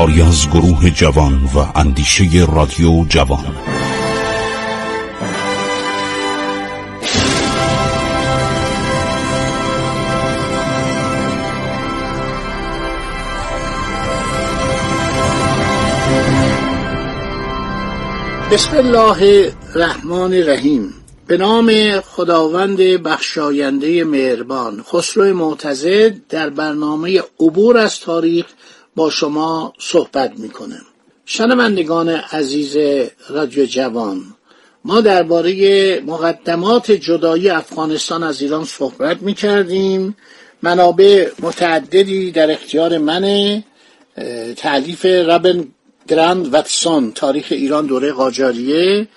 کاری از گروه جوان و اندیشه رادیو جوان. بسم الله الرحمن الرحیم. به نام خداوند بخشاینده مهربان خسرو معتزد در برنامه عبور از تاریخ با شما صحبت می‌کنم. شنوندگان عزیز رادیو جوان ما درباره مقدمات جدایی افغانستان از ایران صحبت می‌کردیم. منابع متعددی در اختیار من تعلیف رابن گرند واتسون تاریخ ایران دوره قاجاریه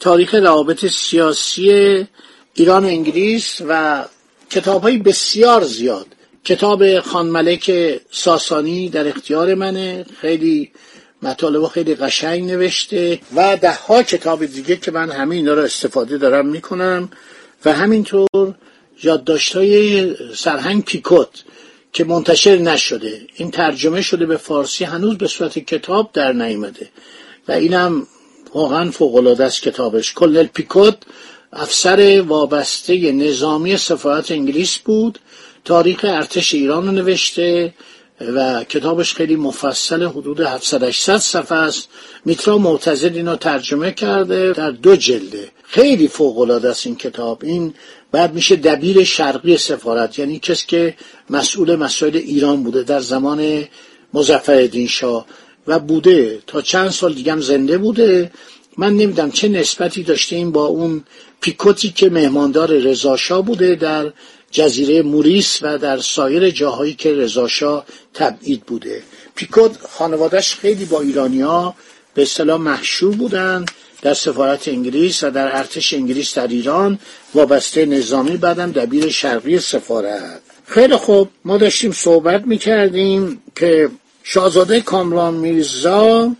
تاریخ روابط سیاسی ایران و انگلیس و کتاب های بسیار زیاد. کتاب خانملک ساسانی در اختیار منه. خیلی مطالب خیلی قشنگ نوشته و ده ها کتاب دیگه که من همه اینا رو استفاده دارم می‌کنم. و همینطور یادداشت های سرهنگ پیکوت که منتشر نشده. این ترجمه شده به فارسی هنوز به صورت کتاب در نیامده. و اینم واقعا فوق است کتابش. کلل پیکوت افسر وابسته نظامی سفارت انگلیس بود. تاریخ ارتش ایران رو نوشته و کتابش خیلی مفصل حدود 700 800 صفحه است. میترا معتزد اینو ترجمه کرده در دو جلده. خیلی فوق العاده است این کتاب. این بعد میشه دبیر شرقی سفارت یعنی کسی که مسئول مسائل ایران بوده در زمان مظفرالدین شاه و بوده. تا چند سال دیگه هم زنده بوده. من نمیدم چه نسبتی داشته این با اون پیکوتی که مهماندار رضاشاه بوده در جزیره موریس و در سایر جاهایی که رضاشاه تبعید بوده. پیکوت خانوادش خیلی با ایرانیا به اصطلاح محشور بودند در سفارت انگلیس و در ارتش انگلیس در ایران وابسته نظامی بعدم دبیر شرقی سفارت. خیلی خوب ما داشتیم صحبت می‌کردیم که شاهزاده کامران میرزا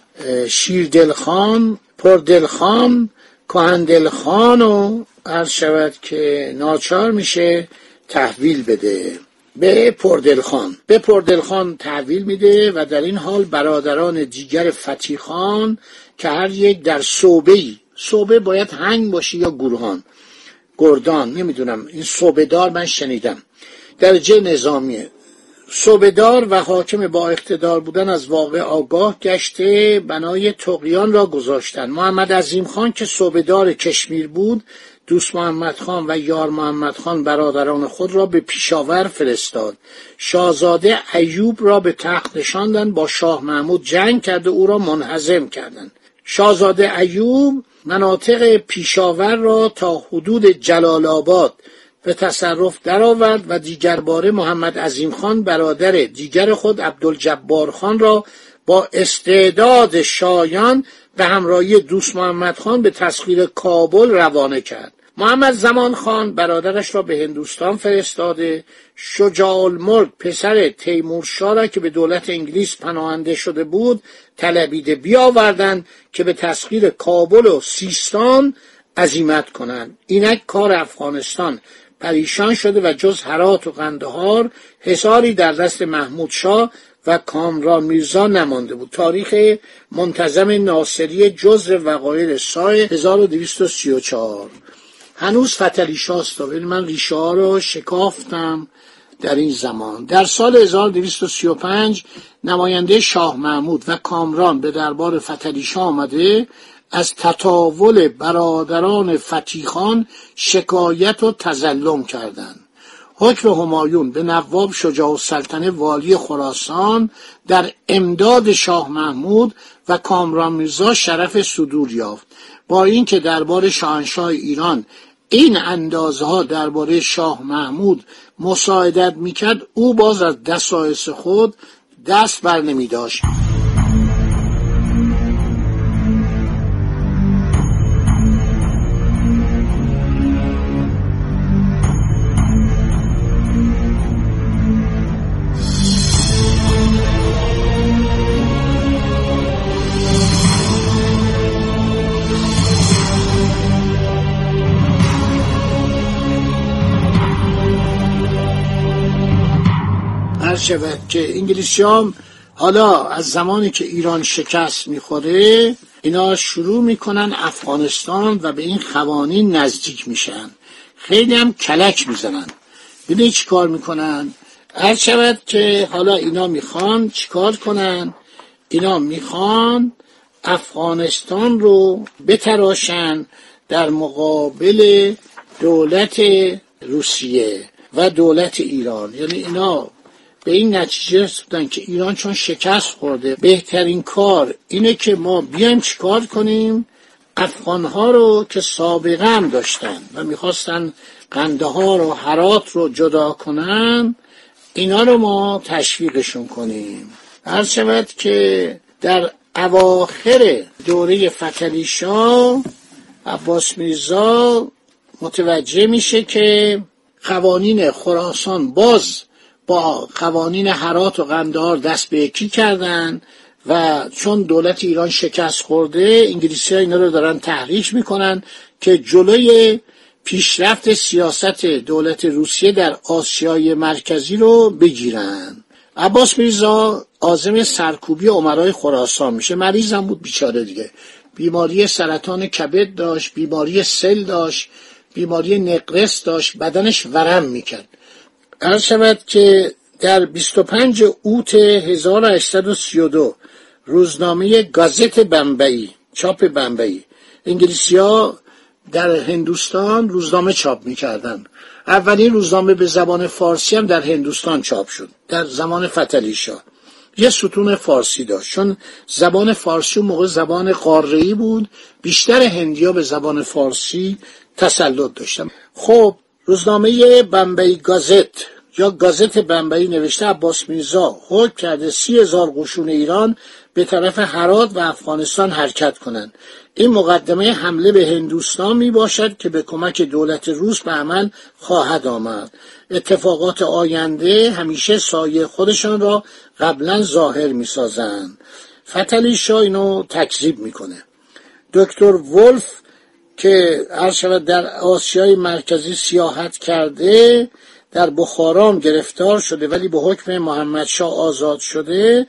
شیردلخان پردلخان کهندلخان و عرض شود که ناچار میشه تحویل بده. به پردلخان. به پردلخان تحویل میده و در این حال برادران دیگر فتیخان که هر یک در صوبه ای صوبه باید هنگ باشه یا گروهان گردان نمی‌دونم. این صوبه دار من شنیدم. درجه نظامیه صوبهدار و حاکم با اقتدار بودن از واقع آگاه گشته بنای تقیان را گذاشتند محمد عظیم خان که صوبهدار کشمیر بود دوست محمد خان و یار محمد خان برادران خود را به پیشاور فرستاد. شاهزاده ایوب را به تخت نشاندند با شاه محمود جنگ کرده او را منحزم کردند. شاهزاده ایوب مناطق پیشاور را تا حدود جلال آباد به تصرف درآورد و دیگر باره محمد عظیم خان برادر دیگر خود عبدالجبار خان را با استعداد شایان به همراهی دوست محمد خان به تسخیر کابل روانه کرد. محمد زمان خان برادرش را به هندوستان فرستاده. شجاع الملک پسر تیمورشاه را که به دولت انگلیس پناهنده شده بود طلبیده بیاوردند که به تسخیر کابل و سیستان عزیمت کنند. اینک کار افغانستان. پریشان شده و جز هرات و قندهار حساری در دست محمود شاه و کامران میرزا نمانده بود. تاریخ منتظم ناصری جزر وقایع سای 1234 هنوز فتلی شاست ولی من ریشه ها رو شکافتم در این زمان. در سال 1235 نماینده شاه محمود و کامران به دربار فتلی شاه آمده از تطاول برادران فتیخان شکایت و تزلم کردند. حکم همایون به نواب شجاع السلطنه والی خراسان در امداد شاه محمود و کامران میرزا شرف صدور یافت. با اینکه دربار شاهنشاه ایران این اندازها درباره شاه محمود مساعدت می‌کرد او باز از دسایس خود دست بر نمی داشت. شود که انگلیسی هم حالا از زمانی که ایران شکست می‌خوره اینا شروع می‌کنن افغانستان و به این قوانین نزدیک میشن. خیلی هم کلک می‌زنن. ببینید چی کار می‌کنن؟ هر شود که حالا اینا می‌خوان چیکار کنن؟ اینا می‌خوان افغانستان رو بتراشن در مقابل دولت روسیه و دولت ایران. یعنی اینا به این نتیجه رسیدن که ایران چون شکست خورده بهترین کار اینه که ما بیایم چیکار کنیم؟ افغانها رو که سابقه هم داشتن و می‌خواستن قنده ها رو حرات رو جدا کنن اینا رو ما تشویقشون کنیم. هر شود که در اواخر دوره فتلی شاه عباس میرزا متوجه میشه که قوانین خراسان باز با قوانین حرات و قندار دست به یکی کردن و چون دولت ایران شکست خورده انگلیسی ها اینا رو دارن تحریک می‌کنن که جلوی پیشرفت سیاست دولت روسیه در آسیای مرکزی رو بگیرن. عباس میرزا آزم سرکوبی عمرای خراسان میشه. مریضم بود بیچاره دیگه. بیماری سرطان کبد داشت بیماری سل داشت بیماری نقرس داشت بدنش ورم می‌کرد. عرض شود که در 25 اوت 1832 روزنامه گازت بمبئی چاپ بمبئی انگلیسی ها در هندوستان روزنامه چاپ می‌کردن اولین روزنامه به زبان فارسی هم در هندوستان چاپ شد در زمان فتلی شاه. یه ستون فارسی داشت چون زبان فارسی موقع زبان قاره‌ای بود بیشتر هندیا به زبان فارسی تسلط داشتن. خب روزنامه بمبئی گازت یا گازت بمبئی نوشته عباس میرزا حکم کرده سی هزار قشون ایران به طرف هرات و افغانستان حرکت کنند. این مقدمه حمله به هندوستان می باشد که به کمک دولت روس به عمل خواهد آمد. اتفاقات آینده همیشه سایه خودشان را قبلا ظاهر می سازند فتلی شاه اینو تکذیب می‌کنه. دکتر ولف که هر شود در آسیای مرکزی سیاحت کرده در بخارام گرفتار شده ولی به حکم محمد شاه آزاد شده.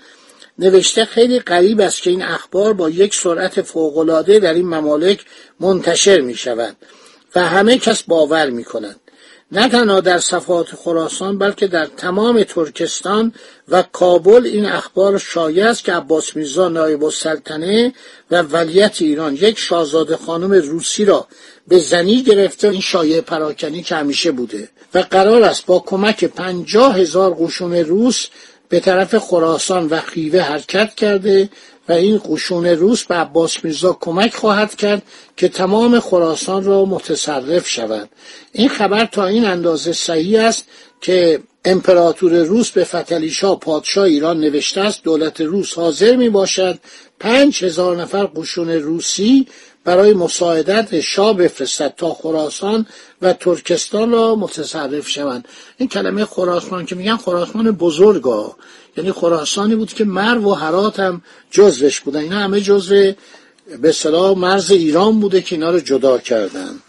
نوشته خیلی قریب است که این اخبار با یک سرعت فوقالعاده در این ممالک منتشر می شود و همه کس باور می کنند نه تنها در صفحات خراسان بلکه در تمام ترکستان و کابل این اخبار شایع است که عباس میرزا نایب السلطنه و ولیت ایران یک شاهزاده خانم روسی را به زنی گرفته. این شایع پراکنی که همیشه بوده و قرار است با کمک پنجاه هزار قشون روس به طرف خراسان و خیوه حرکت کرده و این قشون روس به عباس میرزا کمک خواهد کرد که تمام خراسان را متصرف شود. این خبر تا این اندازه صحیح است که امپراتور روس به فتلیشا پادشاه ایران نوشته است دولت روس حاضر می باشد پنج هزار نفر قشون روسی برای مساعدت شاه بفرستد تا خراسان و ترکستان را متصرف شوند. این کلمه خراسان که میگن خراسان بزرگا یعنی خراسانی بود که مرو و حرات هم جزوش بودن. اینا همه جزو به صلاح مرز ایران بوده که اینا رو جدا کردن.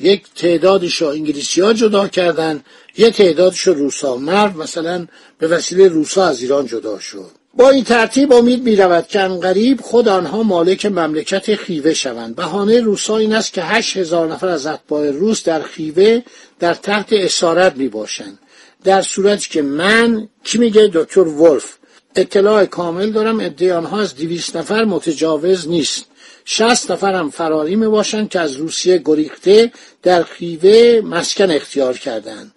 یک تعدادش رو انگلیسی ها جدا کردن یک تعدادش رو روسا. مرو مثلا به وسیله روسا از ایران جدا شد. با این ترتیب امید می رود که انقریب خود آنها مالک مملکت خیوه شوند. بهانه روسا این است که هشت هزار نفر از اتباع روس در خیوه در تحت اسارت می باشند در صورتی که من کی میگه؟ دکتر ولف. اطلاع کامل دارم ادعای آنها از دویست نفر متجاوز نیست. شست نفر هم فراری می باشند که از روسیه گریخته در خیوه مسکن اختیار کردند.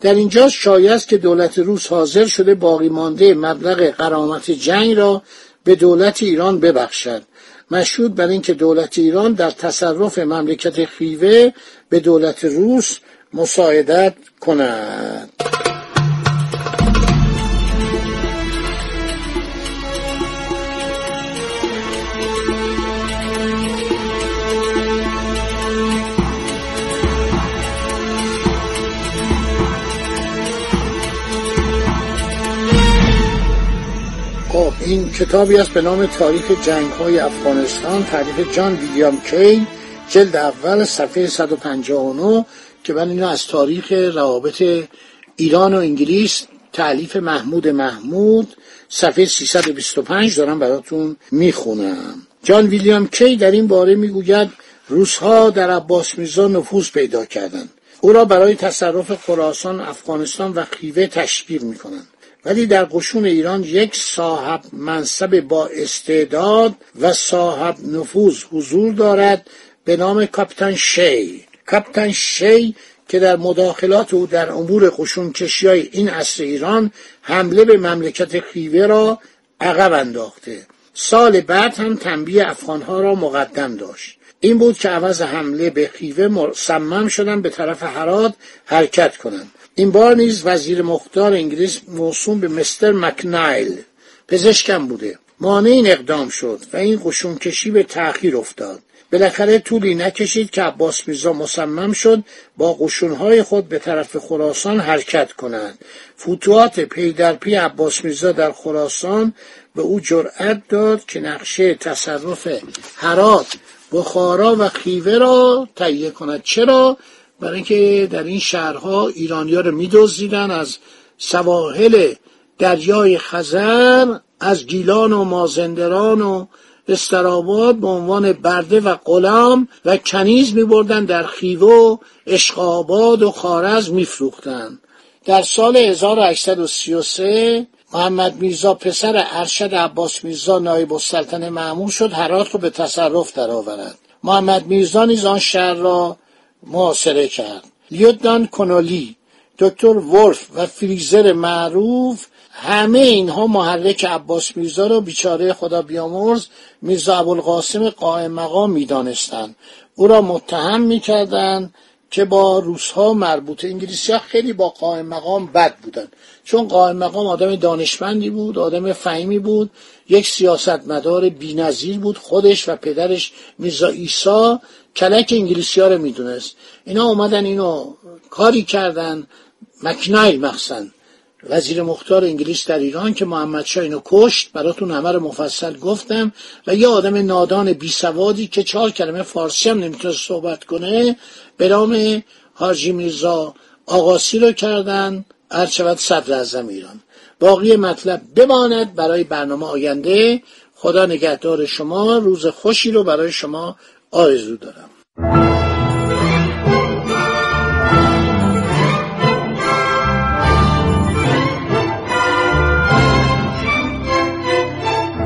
در اینجا شایع است که دولت روس حاضر شده باقی مانده مبلغ قرامت جنگ را به دولت ایران ببخشد. مشهود بر اینکه دولت ایران در تصرف مملکت خیوه به دولت روس مساعدت کند. این کتابی است به نام تاریخ جنگ های افغانستان تعریف جان ویلیام کی جلد اول صفحه 159 که من اینو از تاریخ روابط ایران و انگلیس تعلیف محمود محمود صفحه 325 دارم براتون می‌خونم. جان ویلیام کی در این باره می‌گوید روسها در عباس میرزا نفوذ پیدا کردند. او را برای تصرف خراسان افغانستان و خیوه تشویق می‌کنند. ولی در قشون ایران یک صاحب منصب با استعداد و صاحب نفوذ حضور دارد به نام کاپیتان شی. کاپیتان شی که در مداخلات او در امور قشون کشی های این عصر ایران حمله به مملکت خیوه را عقب انداخته. سال بعد هم تنبیه افغانها را مقدم داشت. این بود که عوض حمله به خیوه مصمم شدن به طرف هرات حرکت کنند. این بار نیز وزیر مختار انگلیس موسوم به مستر مکنایل پزشکم بوده. مانع این اقدام شد و این قشون کشی به تأخیر افتاد. بالاخره طولی نکشید که عباس میرزا مصمم شد با قشونهای خود به طرف خراسان حرکت کنند. فتوحات پی در پی عباس میرزا در خراسان به او جرأت داد که نقشه تصرف هرات بخارا و خیوه را تهیه کند. چرا؟ برای اینکه در این شهرها ایرانیا رو میدزدیدن از سواحل دریای خزر از گیلان و مازندران و استراباد به عنوان برده و غلام و کنیز می بردن در خیوه و اشقاباد و خارز می فروختن. در سال 1833 محمد میرزا پسر ارشد عباس میرزا نایب السلطنه معمول شد هرات رو به تصرف درآورد محمد میرزا نیز آن شهر را محاصره کرد. لیودان کنولی دکتر ولف و فریزر معروف همه اینها محرک عباس میرزا را بیچاره خدا بیامرز میرزا ابوالقاسم قائم مقام می‌دانستند. او را متهم می‌کردند که با روسها مربوطه. انگلیسی ها خیلی با قائم مقام بد بودن. چون قائم مقام آدم دانشمندی بود آدم فهمی بود یک سیاستمدار بینظیر بود خودش و پدرش میرزا ایسا کلک انگلیسی ها رو می‌دونست. اینا اومدن اینو کاری کردن مکنایل مخصن وزیر مختار انگلیس در ایران که محمد شاه اینو کشت براتون همه رو مفصل گفتم و یه آدم نادان بی سوادی که چهار کلمه فارسی هم نمی‌تونه صحبت کنه به نام حاجی میرزا آقاسی رو کردن ارچود صدر اعظم ایران. باقی مطلب بماند برای برنامه آینده. خدا نگهدار شما روز خوشی رو برای شما آرزو دارم.